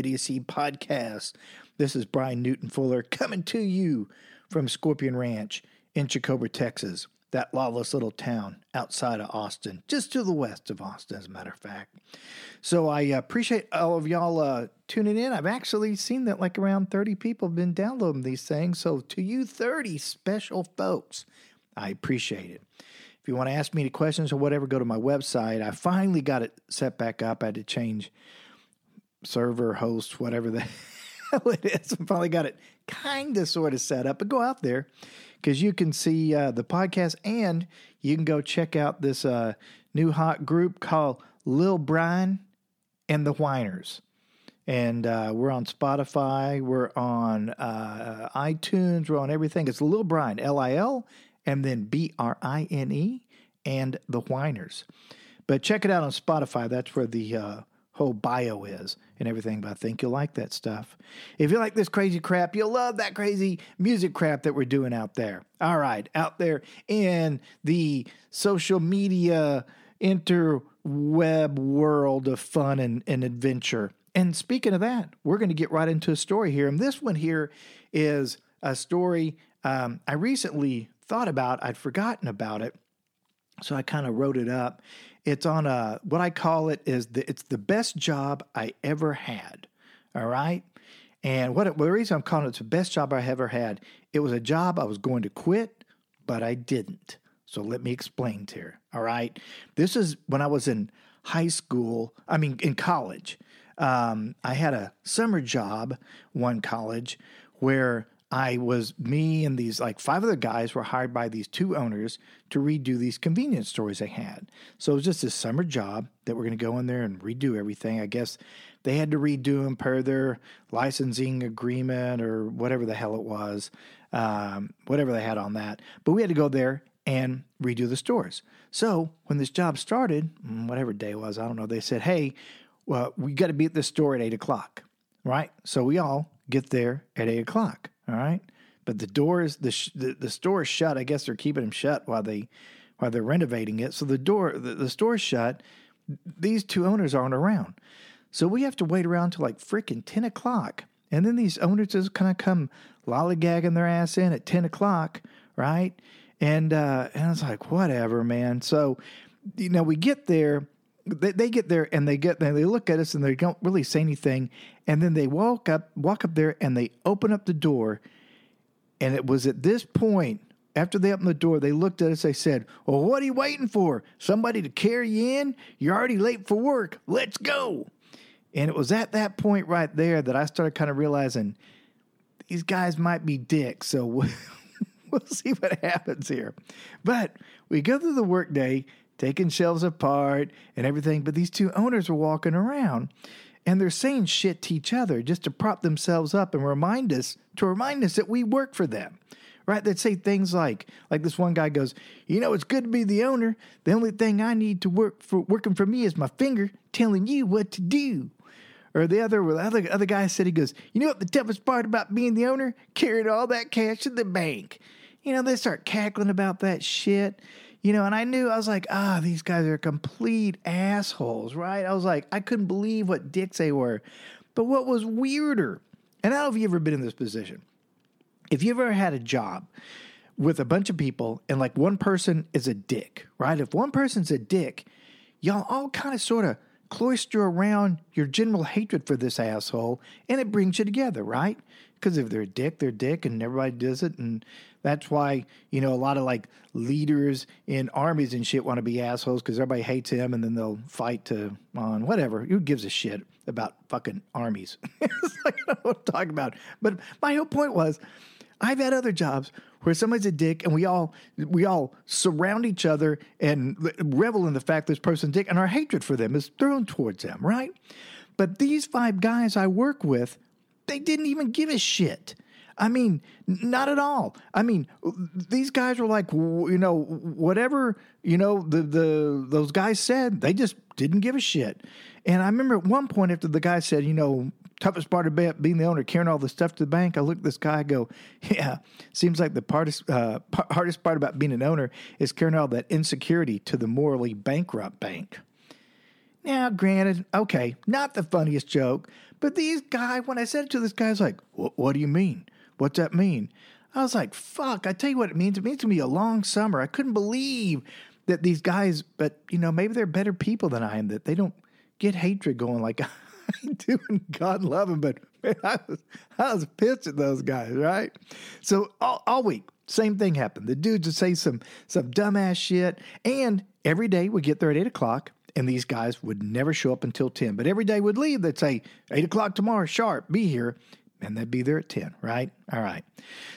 Idiocy podcast. This is Brian Newton Fuller coming to you from Scorpion Ranch in Chicobra, Texas, that lawless little town outside of Austin, just to the west of Austin, as a matter of fact. So I appreciate all of y'all uh, tuning in. I've actually seen that like around 30 people have been downloading these things. So to you 30 special folks, I appreciate it. If you want to ask me any questions or whatever, go to my website. I finally got it set back up. I had to change server, host, whatever the hell it is. I finally got it kind of sort of set up. But go out there because you can see uh, the podcast and you can go check out this uh, new hot group called Lil Brian and the Whiners. And uh, we're on Spotify, we're on uh, iTunes, we're on everything. It's Lil Brian, L I L, and then B R I N E, and the Whiners. But check it out on Spotify. That's where the uh, whole bio is and everything. But I think you'll like that stuff. If you like this crazy crap, you'll love that crazy music crap that we're doing out there. All right, out there in the social media interweb world of fun and, and adventure. And speaking of that, we're going to get right into a story here. And this one here is a story um, I recently thought about. I'd forgotten about it. So I kind of wrote it up. It's on a what I call it is the, it's the best job I ever had. All right. And what well, the reason I'm calling it the best job I ever had, it was a job I was going to quit, but I didn't. So let me explain here. All right. This is when I was in high school, I mean, in college. Um, I had a summer job, one college, where I was me and these like five other guys were hired by these two owners to redo these convenience stores they had. So it was just this summer job that we're going to go in there and redo everything. I guess they had to redo them per their licensing agreement or whatever the hell it was, um, whatever they had on that. But we had to go there and redo the stores. So when this job started, mm, whatever day it was, I don't know, they said, hey, well, we got to be at this store at eight o'clock, right? So we all get there at eight o'clock. All right, but the doors, the sh- the, the store is shut. I guess they're keeping them shut while they while they're renovating it. So the door, the, the store's shut. These two owners aren't around, so we have to wait around till like freaking ten o'clock. And then these owners just kind of come lollygagging their ass in at ten o'clock, right? And uh, and I was like, whatever, man. So you know, we get there they, they get there and they get there, they look at us and they don't really say anything. And then they walk up, walk up there and they open up the door. And it was at this point, after they opened the door, they looked at us, they said, Well, what are you waiting for? Somebody to carry you in? You're already late for work. Let's go. And it was at that point right there that I started kind of realizing these guys might be dicks. So we'll, we'll see what happens here. But we go through the workday taking shelves apart and everything. But these two owners were walking around and they're saying shit to each other just to prop themselves up and remind us to remind us that we work for them. Right? They'd say things like, like this one guy goes, you know, it's good to be the owner. The only thing I need to work for working for me is my finger telling you what to do. Or the other, the other, other guy said, he goes, you know what the toughest part about being the owner? Carrying all that cash to the bank. You know, they start cackling about that shit. You know, and I knew I was like, ah, these guys are complete assholes, right? I was like, I couldn't believe what dicks they were. But what was weirder, and I don't know if you've ever been in this position. If you ever had a job with a bunch of people and like one person is a dick, right? If one person's a dick, y'all all kind of sort of cloister around your general hatred for this asshole and it brings you together, right? Because if they're a dick, they're a dick and everybody does it. And that's why, you know, a lot of like leaders in armies and shit want to be assholes because everybody hates him and then they'll fight to on whatever. Who gives a shit about fucking armies? it's like, I don't know what I'm talking about. But my whole point was I've had other jobs where somebody's a dick and we all we all surround each other and revel in the fact this person's dick and our hatred for them is thrown towards them, right? But these five guys I work with, they didn't even give a shit. I mean, not at all. I mean, these guys were like, you know, whatever, you know, the the those guys said, they just didn't give a shit. And I remember at one point after the guy said, you know, toughest part about being the owner, carrying all the stuff to the bank. I look at this guy, I go, yeah, seems like the hardest, uh, hardest part about being an owner is carrying all that insecurity to the morally bankrupt bank. Now, granted, okay, not the funniest joke, but these guy, when I said it to this guy, I was like, what do you mean? What's that mean? I was like, fuck, I tell you what it means. It means to me a long summer. I couldn't believe that these guys, but you know, maybe they're better people than I am, that they don't get hatred going like I do, and God love them. But man, I was, I was pissed at those guys, right? So all, all week, same thing happened. The dudes would say some some dumbass shit, and every day we get there at eight o'clock, and these guys would never show up until ten. But every day would leave. They'd say eight o'clock tomorrow, sharp, be here, and they'd be there at ten. Right? All right.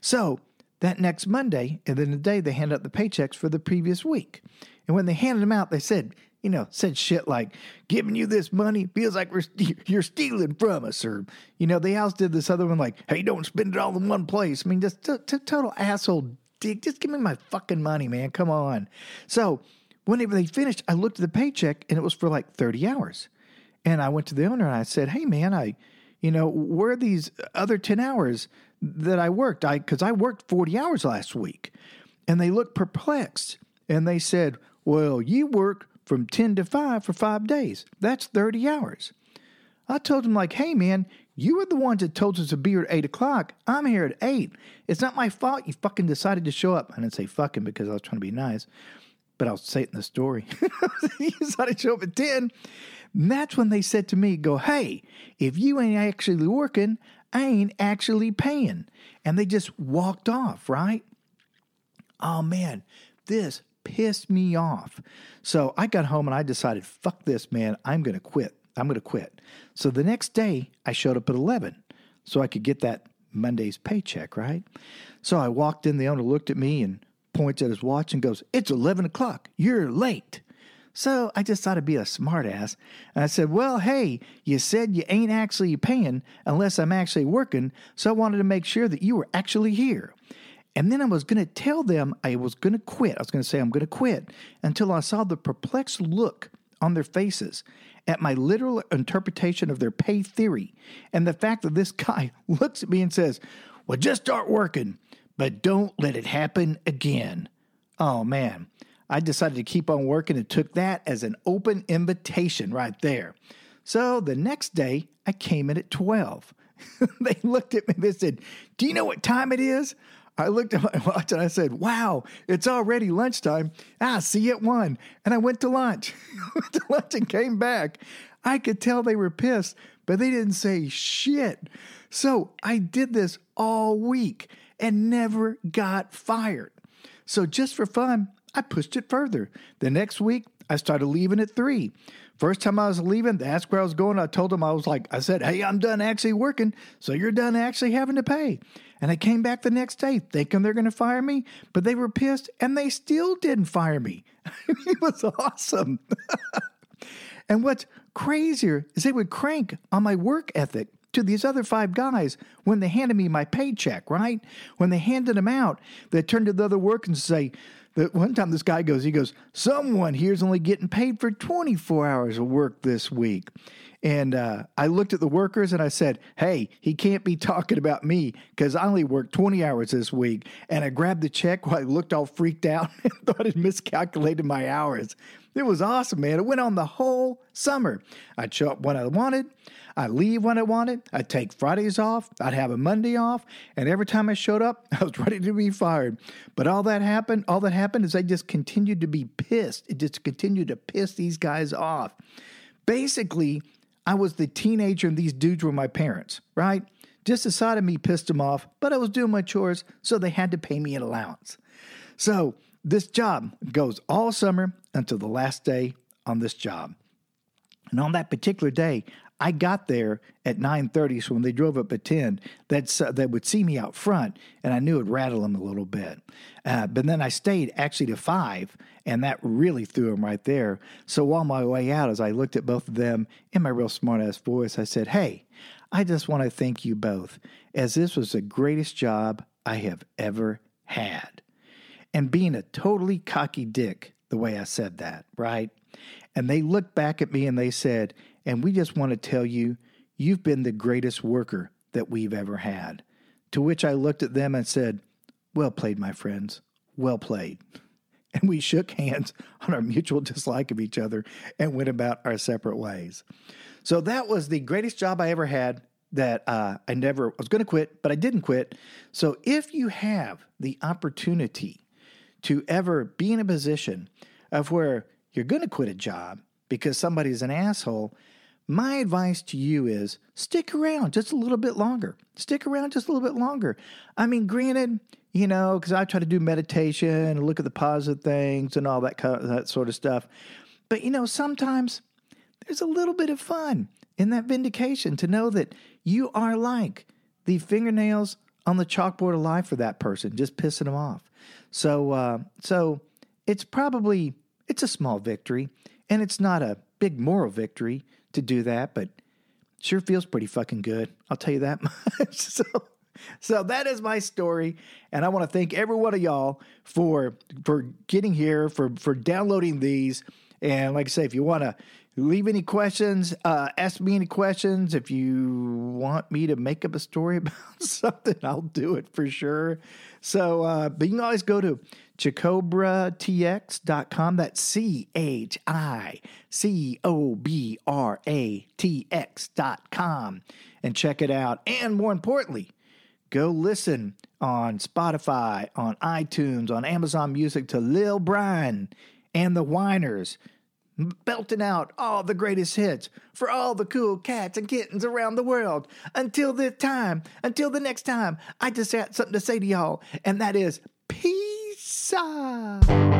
So that next Monday, and then the day they hand out the paychecks for the previous week. And when they handed them out, they said, you know, said shit like, giving you this money feels like we're st- you're stealing from us. Or, you know, they also did this other one like, hey, don't spend it all in one place. I mean, just t- t- total asshole dick. Just give me my fucking money, man. Come on. So whenever they finished, I looked at the paycheck and it was for like 30 hours. And I went to the owner and I said, hey, man, I, you know, where these other 10 hours that I worked? I, cause I worked 40 hours last week. And they looked perplexed and they said, well, you work from 10 to 5 for five days. That's 30 hours. I told him, like, hey, man, you were the ones that told us to be here at 8 o'clock. I'm here at 8. It's not my fault you fucking decided to show up. I didn't say fucking because I was trying to be nice, but I'll say it in the story. you decided to show up at 10. And that's when they said to me, go, hey, if you ain't actually working, I ain't actually paying. And they just walked off, right? Oh, man, this pissed me off. So I got home and I decided, fuck this, man. I'm going to quit. I'm going to quit. So the next day, I showed up at 11 so I could get that Monday's paycheck, right? So I walked in. The owner looked at me and points at his watch and goes, It's 11 o'clock. You're late. So I just thought I'd be a smartass. And I said, Well, hey, you said you ain't actually paying unless I'm actually working. So I wanted to make sure that you were actually here. And then I was going to tell them I was going to quit. I was going to say I'm going to quit until I saw the perplexed look on their faces at my literal interpretation of their pay theory and the fact that this guy looks at me and says, Well, just start working, but don't let it happen again. Oh, man. I decided to keep on working and took that as an open invitation right there. So the next day, I came in at 12. they looked at me and they said, Do you know what time it is? I looked at my watch and I said, Wow, it's already lunchtime. Ah, see you at one. And I went to lunch. went to lunch and came back. I could tell they were pissed, but they didn't say shit. So I did this all week and never got fired. So just for fun, I pushed it further. The next week, I started leaving at three. First time I was leaving, they asked where I was going. I told them I was like, I said, Hey, I'm done actually working. So you're done actually having to pay. And I came back the next day thinking they're going to fire me, but they were pissed and they still didn't fire me. it was awesome. and what's crazier is they would crank on my work ethic to these other five guys when they handed me my paycheck, right? When they handed them out, they turned to the other workers and say, that one time this guy goes, he goes, someone here's only getting paid for 24 hours of work this week. And uh, I looked at the workers and I said, Hey, he can't be talking about me because I only worked 20 hours this week. And I grabbed the check while I looked all freaked out and thought I'd miscalculated my hours. It was awesome, man. It went on the whole summer. I'd show up when I wanted, I'd leave when I wanted, I'd take Fridays off, I'd have a Monday off, and every time I showed up, I was ready to be fired. But all that happened, all that happened is I just continued to be pissed. It just continued to piss these guys off. Basically, I was the teenager and these dudes were my parents, right? Just the side of me pissed them off, but I was doing my chores, so they had to pay me an allowance. So this job goes all summer until the last day on this job. And on that particular day, I got there at 9:30, so when they drove up at 10, that's uh, they would see me out front, and I knew it'd rattle them a little bit. Uh, but then I stayed actually to five, and that really threw them right there. So on my way out, as I looked at both of them in my real smart ass voice, I said, "Hey, I just want to thank you both, as this was the greatest job I have ever had." And being a totally cocky dick, the way I said that, right? And they looked back at me and they said, and we just want to tell you, You've been the greatest worker that we've ever had. To which I looked at them and said, Well played, my friends. Well played. And we shook hands on our mutual dislike of each other and went about our separate ways. So that was the greatest job I ever had that uh, I never was going to quit, but I didn't quit. So if you have the opportunity to ever be in a position of where you're going to quit a job because somebody's an asshole, my advice to you is stick around just a little bit longer. Stick around just a little bit longer. I mean, granted, you know, because I try to do meditation and look at the positive things and all that that sort of stuff. But you know, sometimes there's a little bit of fun in that vindication to know that you are like the fingernails on the chalkboard of life for that person, just pissing them off. So, uh, so it's probably it's a small victory, and it's not a big moral victory to do that, but sure feels pretty fucking good. I'll tell you that much. so, so that is my story, and I want to thank every one of y'all for for getting here, for for downloading these. And like I say, if you want to leave any questions, uh, ask me any questions. If you want me to make up a story about something, I'll do it for sure. So, uh, but you can always go to chicobratx.com. That's C H I C O B R A T X.com and check it out. And more importantly, go listen on Spotify, on iTunes, on Amazon Music to Lil Brian and the Whiners belting out all the greatest hits for all the cool cats and kittens around the world. Until the time, until the next time, I just got something to say to y'all, and that is peace. 下。